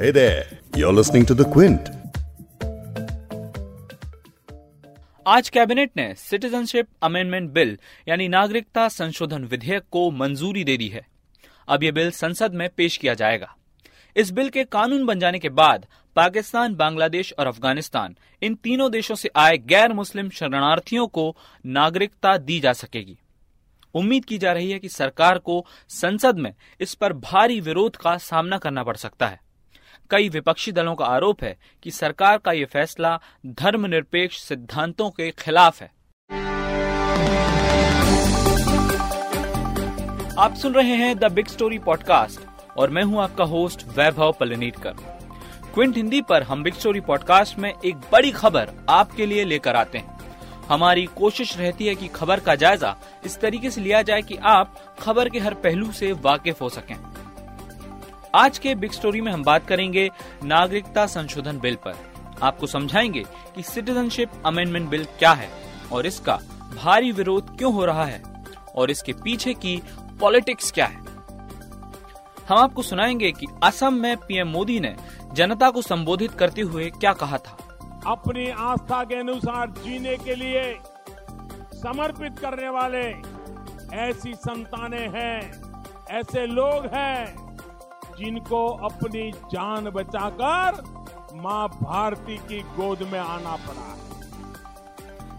Hey there, you're listening to The Quint. आज cabinet ने citizenship amendment bill यानी नागरिकता संशोधन विधेयक को मंजूरी दे दी है। अब यह बिल संसद में पेश किया जाएगा। इस बिल के कानून बन जाने के बाद पाकिस्तान बांग्लादेश और अफ़गानिस्तान इन तीनों देशों से आए गैर मुस्लिम शरणार्थियों को नागरिकता दी जा सकेगी। उम्मीद की जा रही है कि सरकार को संसद में इस पर भारी विरोध का सामना करना पड़ सकता है। कई विपक्षी दलों का आरोप है कि सरकार का ये फैसला धर्मनिरपेक्ष सिद्धांतों के खिलाफ है। आप सुन रहे हैं द बिग स्टोरी पॉडकास्ट और मैं हूँ आपका होस्ट वैभव पलनीटकर। क्विंट हिंदी पर हम बिग स्टोरी पॉडकास्ट में एक बड़ी खबर आपके लिए लेकर आते हैं। हमारी कोशिश रहती है कि खबर का जायजा इस तरीके से लिया जाए कि आप खबर के हर पहलू से वाकिफ हो सकें। आज के बिग स्टोरी में हम बात करेंगे नागरिकता संशोधन बिल पर। आपको समझाएँगे कि सिटीजनशिप अमेंडमेंट बिल क्या है और इसका भारी विरोध क्यों हो रहा है और इसके पीछे की पॉलिटिक्स क्या है। हम आपको सुनाएँगे कि असम में पीएम मोदी ने जनता को संबोधित करते हुए क्या कहा था। अपनी आस्था के अनुसार जीने के लिए समर्पित करने वाले ऐसी संतानें हैं, ऐसे लोग हैं जिनको अपनी जान बचाकर माँ भारती की गोद में आना पड़ा।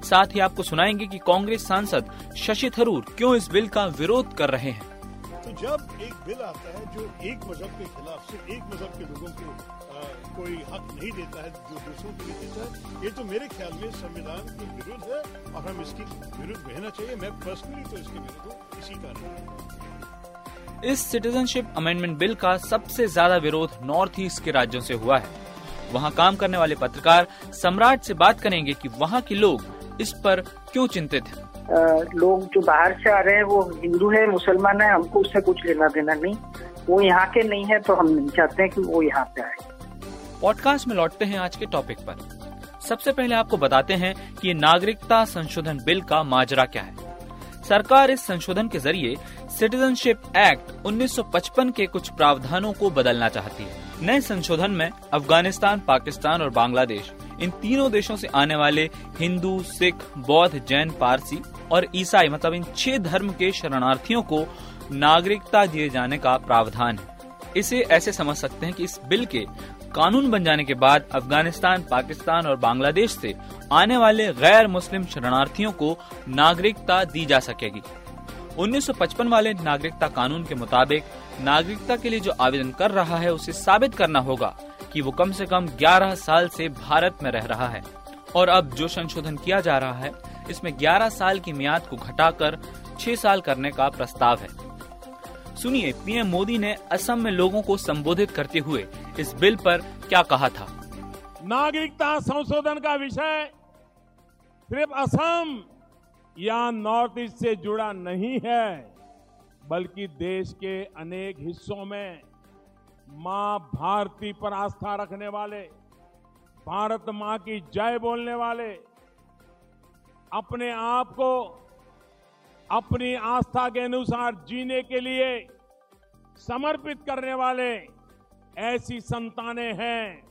साथ ही आपको सुनाएँगे कि कांग्रेस सांसद शशि थरूर क्यों इस बिल का विरोध कर रहे हैं। तो जब एक बिल आता है जो एक मज़हब के खिलाफ सिर्फ़ एक मज़हब के लोगों को आ, कोई हक नहीं देता है जो दूसरों के लिए देता है ये तो मेरे ख्याल में संविधान के विरुद्ध है और हम इसके विरुद्ध रहना चाहिए। मैं पर्सनली तो इसके विरुद्ध हूँ इसी कारण। इस सिटीजनशिप अमेंडमेंट बिल का सबसे ज़्यादा विरोध नॉर्थ ईस्ट के राज्यों से हुआ है। वहाँ काम करने वाले पत्रकार सम्राट से बात करेंगे कि वहाँ के लोग इस पर क्यों चिंतित हैं। लोग जो बाहर से आ रहे हैं वो हिंदू है मुसलमान है हमको उससे कुछ लेना देना नहीं। वो यहाँ के नहीं है तो हम नहीं चाहते हैं कि वो यहाँ पे आए। पॉडकास्ट में लौटते हैं आज के टॉपिक पर। सबसे पहले आपको बताते हैं कि नागरिकता संशोधन बिल का माजरा क्या है। सरकार इस संशोधन के ज़रिए सिटीजनशिप एक्ट 1955 के कुछ प्रावधानों को बदलना चाहती है। नए संशोधन में अफ़गानिस्तान, पाकिस्तान और बांग्लादेश, इन तीनों देशों से आने वाले हिंदू, सिख, बौद्ध, जैन, पारसी और ईसाई मतलब इन छह धर्म के शरणार्थियों को नागरिकता दिए जाने का प्रावधान है। इसे ऐसे समझ सकते हैं कि इस बिल के कानून बन जाने के बाद अफ़गानिस्तान, पाकिस्तान और बांग्लादेश से आने वाले गैर मुस्लिम शरणार्थियों को नागरिकता दी जा सकेगी। 1955 वाले नागरिकता कानून के मुताबिक नागरिकता के लिए जो आवेदन कर रहा है, उसे साबित करना होगा कि वो कम से कम 11 साल से भारत में रह रहा है। और अब जो संशोधन किया जा रहा है, इसमें 11 साल की मियाद को घटाकर 6 साल करने का प्रस्ताव है। सुनिए, पीएम मोदी ने असम में लोगों को संबोधित करते हुए इस बिल पर क्या कहा था? नागरिकता संशोधन का विषय सिर्फ़ असम या नॉर्थ ईस्ट से जुड़ा नहीं है, बल्कि देश के अनेक हिस्सों में माँ भारती पर आस्था रखने वाले, भारत माँ की जय बोलने वाले, अपने आप को अपनी आस्था के अनुसार जीने के लिए समर्पित करने वाले ऐसी संतानें हैं,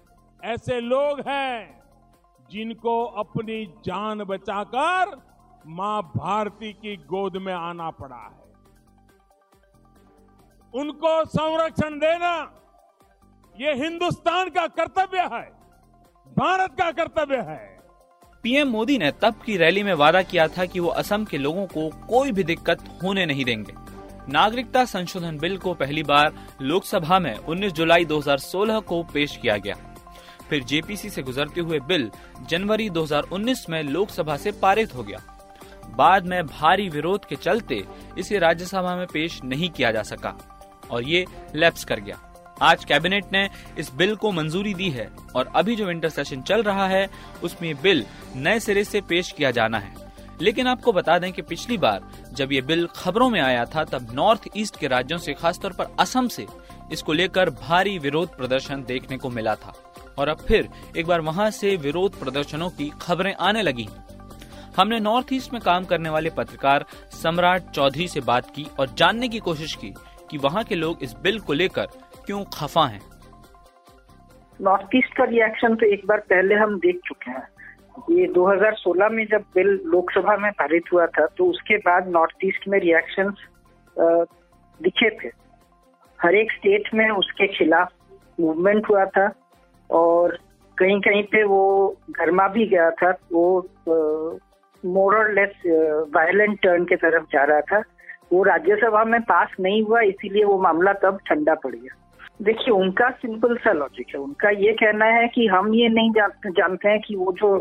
ऐसे लोग हैं, जिनको अपनी जान बचाकर माँ भारती की गोद में आना पड़ा है। उनको संरक्षण देना, ये हिंदुस्तान का कर्तव्य है, भारत का कर्तव्य है। पीएम मोदी ने तब की रैली में वादा किया था कि वो असम के लोगों को कोई भी दिक्कत होने नहीं देंगे। नागरिकता संशोधन बिल को पहली बार लोकसभा में 19 जुलाई 2016 को पेश किया गया। फिर जेपीसी से गुजरते हुए बिल जनवरी 2019 में लोकसभा से पारित हो गया। बाद में भारी विरोध के चलते इसे राज्यसभा में पेश नहीं किया जा सका और ये लैप्स कर गया। आज कैबिनेट ने इस बिल को मंजूरी दी है और अभी जो विंटर सेशन चल रहा है, उसमें बिल नए सिरे से पेश किया जाना है। लेकिन आपको बता दें कि पिछली बार जब ये बिल खबरों में आया था, तब नॉर्थ ईस्ट के राज्यों से, खासतौर पर असम से, इसको लेकर भारी विरोध प्रदर्शन देखने को मिला था। और अब फिर एक बार वहाँ से विरोध प्रदर्शनों की खबरें आने लगी हमने नॉर्थ ईस्ट में काम करने वाले पत्रकार सम्राट चौधरी से बात की और जानने की कोशिश की कि वहाँ के लोग इस बिल को लेकर क्यों खफा हैं। नॉर्थ ईस्ट का रिएक्शन तो एक बार पहले हम देख चुके हैं। ये 2016 में जब बिल लोकसभा में पारित हुआ था तो उसके बाद नॉर्थ ईस्ट में रिएक्शन दिखे थे। हर एक स्टेट में उसके खिलाफ मूवमेंट हुआ था और कहीं कहीं पे वो घरमा भी गया था, वो मोर और लेस वायलेंट टर्न के तरफ़ जा रहा था। वो राज्यसभा में पास नहीं हुआ, इसीलिए वो मामला तब ठंडा पड़ गया। देखिए, उनका सिंपल सा लॉजिक है। उनका ये कहना है कि हम ये नहीं जानते हैं कि वो जो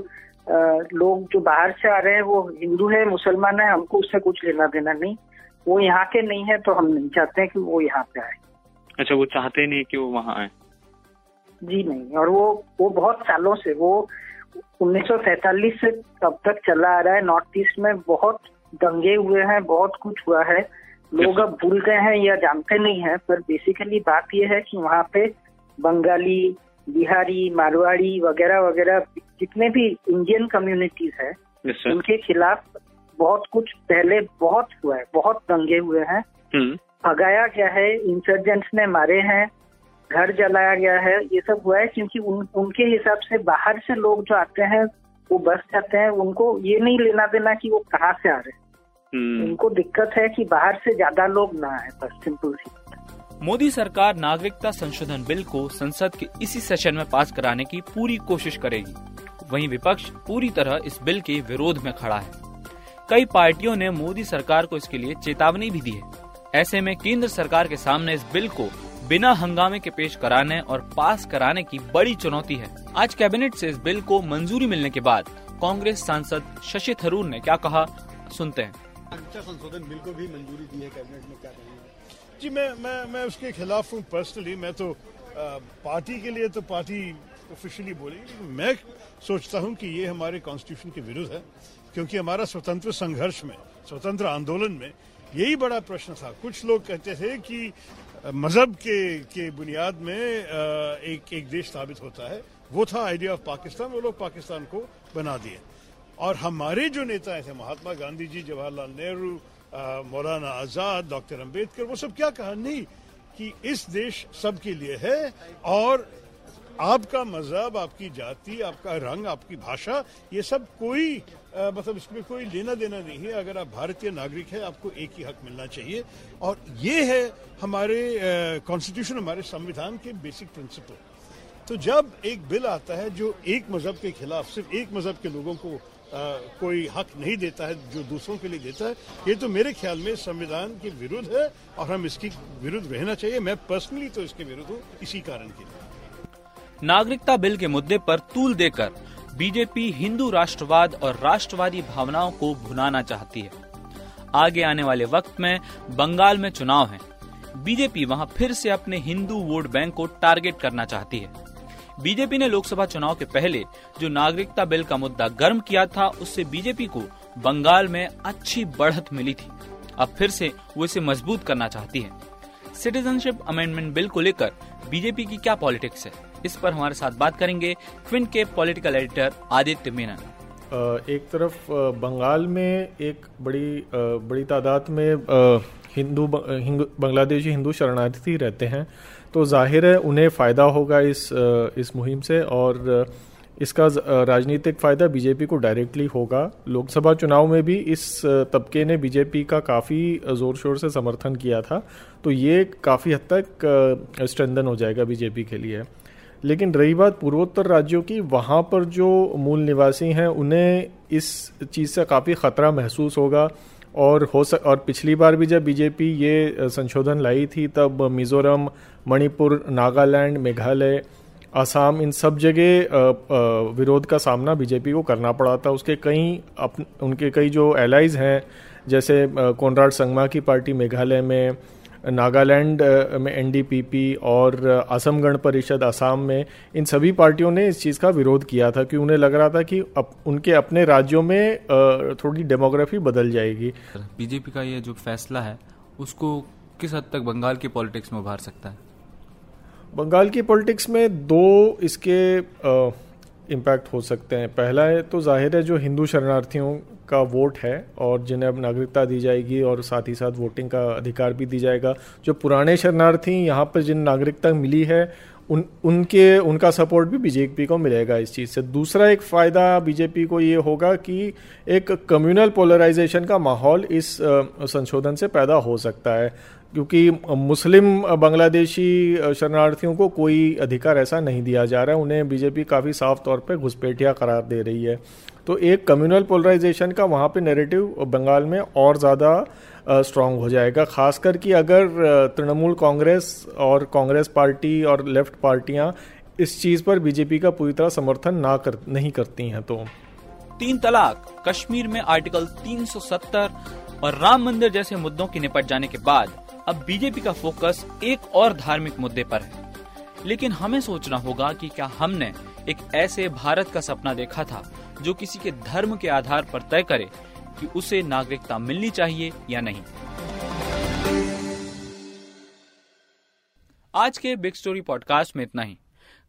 लोग जो बाहर से आ रहे हैं वो हिंदू है मुसलमान है हमको उससे कुछ लेना देना नहीं। वो यहाँ के नहीं है तो हम नहीं चाहते हैं कि वो यहाँ पे आए। अच्छा वो चाहते नहीं कि वो वहाँ आए। जी नहीं और वो वो बहुत सालों से वो उन्नीस से अब तक चला आ रहा है। नॉर्थ ईस्ट में बहुत दंगे हुए हैं बहुत कुछ हुआ है। लोग अब भूल गए हैं या जानते नहीं है पर बेसिकली बात यह है कि वहाँ पे बंगाली बिहारी मारवाड़ी वगैरह वगैरह जितने भी इंडियन कम्युनिटीज है उनके खिलाफ बहुत कुछ पहले बहुत हुआ है बहुत दंगे हुए हैं। हम्म। भगाया गया है इंसर्जेंट्स ने मारे हैं घर जलाया गया है ये सब हुआ है क्योंकि उन, उनके हिसाब से बाहर से लोग जो आते हैं वो बस जाते हैं उनको ये नहीं लेना देना कि वो कहाँ से आ रहे हैं। हम्म। उनको दिक्कत है कि बाहर से ज़्यादा लोग ना आए बस सिंपल सी मोदी सरकार नागरिकता संशोधन बिल को संसद के इसी सेशन में पास कराने की पूरी कोशिश करेगी। वहीं विपक्ष पूरी तरह इस बिल के विरोध में खड़ा है। कई पार्टियों ने मोदी सरकार को इसके लिए चेतावनी भी दी है। ऐसे में केंद्र सरकार के सामने इस बिल को बिना हंगामे के पेश कराने और पास कराने की बड़ी चुनौती है। आज कैबिनेट से इस बिल को मंजूरी मिलने के बाद कांग्रेस सांसद शशि थरूर ने क्या कहा सुनते हैं। नागरिकता संशोधन बिल को भी मंजूरी दी है कैबिनेट में क्या जी मैं मैं मैं उसके खिलाफ हूँ पर्सनली मैं तो आ, पार्टी के लिए तो पार्टी ऑफिशियली बोलेगी, लेकिन मैं सोचता हूँ कि ये हमारे कॉन्स्टिट्यूशन के विरुद्ध है, क्योंकि हमारा स्वतंत्र संघर्ष में, स्वतंत्र आंदोलन में यही बड़ा प्रश्न था। कुछ लोग कहते थे कि मज़हब के के बुनियाद में एक एक देश साबित होता है। वो था आइडिया ऑफ़ पाकिस्तान, वो लोग पाकिस्तान को बना दिए। और हमारे जो नेता थे, महात्मा गांधी जी जवाहरलाल नेहरू मौलाना आज़ाद, डॉक्टर अंबेडकर, वो सब क्या कहा? नहीं, कि इस देश सबके लिए है और आपका मज़हब आपकी जाति आपका रंग आपकी भाषा ये सब कोई आ, मतलब इसमें कोई लेना देना नहीं है। अगर आप भारतीय नागरिक है आपको एक ही हक मिलना चाहिए। और ये है हमारे कॉन्स्टिट्यूशन हमारे संविधान के बेसिक प्रिंसिपल तो जब एक बिल आता है जो एक मज़हब के खिलाफ सिर्फ़ एक मज़हब के लोगों को आ, कोई हक नहीं देता है जो दूसरों के लिए देता है ये तो मेरे ख्याल में संविधान के विरुद्ध है और हम इसकी विरुद्ध रहना चाहिए। मैं पर्सनली तो इसके विरुद्ध हूँ इसी कारण के लिए। नागरिकता बिल के मुद्दे पर तूल देकर बीजेपी हिंदू राष्ट्रवाद और राष्ट्रवादी भावनाओं को भुनाना चाहती है। आगे आने वाले वक्त में बंगाल में चुनाव है। बीजेपी वहाँ फिर से अपने हिंदू वोट बैंक को टारगेट करना चाहती है। बीजेपी ने लोकसभा चुनाव के पहले जो नागरिकता बिल का मुद्दा गर्म किया था, उससे बीजेपी को बंगाल में अच्छी बढ़त मिली थी। अब फिर से वो इसे मज़बूत करना चाहती है। सिटीजनशिप अमेंडमेंट बिल को लेकर बीजेपी की क्या पॉलिटिक्स है? इस पर हमारे साथ बात करेंगे क्विंट के पॉलिटिकल एडिटर आदित्य मेनन एक तरफ़ बंगाल में एक बड़ी बड़ी तादाद में हिंदू बांग्लादेशी हिंदू शरणार्थी रहते हैं। तो ज़ाहिर है उन्हें फ़ायदा होगा इस इस मुहिम से और इसका राजनीतिक फ़ायदा बीजेपी को डायरेक्टली होगा। लोकसभा चुनाव में भी इस तबके ने बीजेपी का काफ़ी ज़ोर शोर से समर्थन किया था। तो ये काफ़ी हद तक स्ट्रेंदन हो जाएगा बीजेपी के लिए। लेकिन रही बात पूर्वोत्तर राज्यों की, वहाँ पर जो मूल निवासी हैं, उन्हें इस चीज़ से काफ़ी ख़तरा महसूस होगा। और हो सक, और पिछली बार भी जब बीजेपी ये संशोधन लाई थी, तब मिज़ोरम, मणिपुर, नागालैंड, मेघालय असम इन सब जगह विरोध का सामना बीजेपी को करना पड़ा था। उसके कई उनके कई जो एलाइज हैं जैसे कोनराड संगमा की पार्टी मेघालय में नागालैंड में एनडीपीपी और असम गण परिषद असम में इन सभी पार्टियों ने इस चीज़ का विरोध किया था कि उन्हें लग रहा था कि अप, उनके अपने राज्यों में थोड़ी डेमोग्राफी बदल जाएगी। बीजेपी का ये जो फैसला है उसको किस हद तक बंगाल की पॉलिटिक्स में उभार सकता है? बंगाल की पॉलिटिक्स में दो इसके इम्पैक्ट हो सकते हैं। पहला है तो ज़ाहिर है जो हिंदू शरणार्थियों का वोट है और जिन्हें अब नागरिकता दी जाएगी और साथ ही साथ वोटिंग का अधिकार भी दी जाएगा, जो पुराने शरणार्थी यहाँ पर जिन नागरिकता मिली है, उन, उनके, उनका सपोर्ट भी बीजेपी को मिलेगा इस चीज़ से। दूसरा एक फ़ायदा बीजेपी को ये होगा कि एक कम्युनल पोलराइजेशन का माहौल इस संशोधन से पैदा हो सकता है। क्योंकि मुस्लिम बांग्लादेशी शरणार्थियों को कोई अधिकार ऐसा नहीं दिया जा रहा है। उन्हें बीजेपी काफ़ी साफ़ तौर पे घुसपैठिया करार दे रही है। तो एक कम्युनल पोलराइजेशन का वहाँ पे नैरेटिव बंगाल में और ज़्यादा स्ट्रांग हो जाएगा। खासकर कि अगर तृणमूल कांग्रेस और कांग्रेस पार्टी और लेफ़्ट पार्टियाँ इस चीज़ पर बीजेपी का पूरी तरह समर्थन ना कर, नहीं करती हैं तो। तीन तलाक, कश्मीर में आर्टिकल 370 और राम मंदिर जैसे मुद्दों के निपट जाने के बाद अब बीजेपी का फोकस एक और धार्मिक मुद्दे पर है। लेकिन हमें सोचना होगा कि क्या हमने एक ऐसे भारत का सपना देखा था, जो किसी के धर्म के आधार पर तय करे कि उसे नागरिकता मिलनी चाहिए या नहीं। आज के बिग स्टोरी पॉडकास्ट में इतना ही।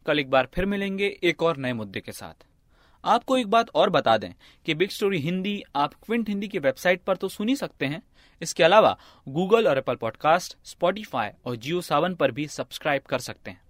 कल एक बार फिर मिलेंगे एक और नए मुद्दे के साथ। आपको एक बात और बता दें कि बिग स्टोरी हिंदी आप क्विंट हिंदी की वेबसाइट पर तो सुन ही सकते हैं। इसके अलावा गूगल और एप्पल पॉडकास्ट स्पॉटीफाई और जियो सावन पर भी सब्सक्राइब कर सकते हैं।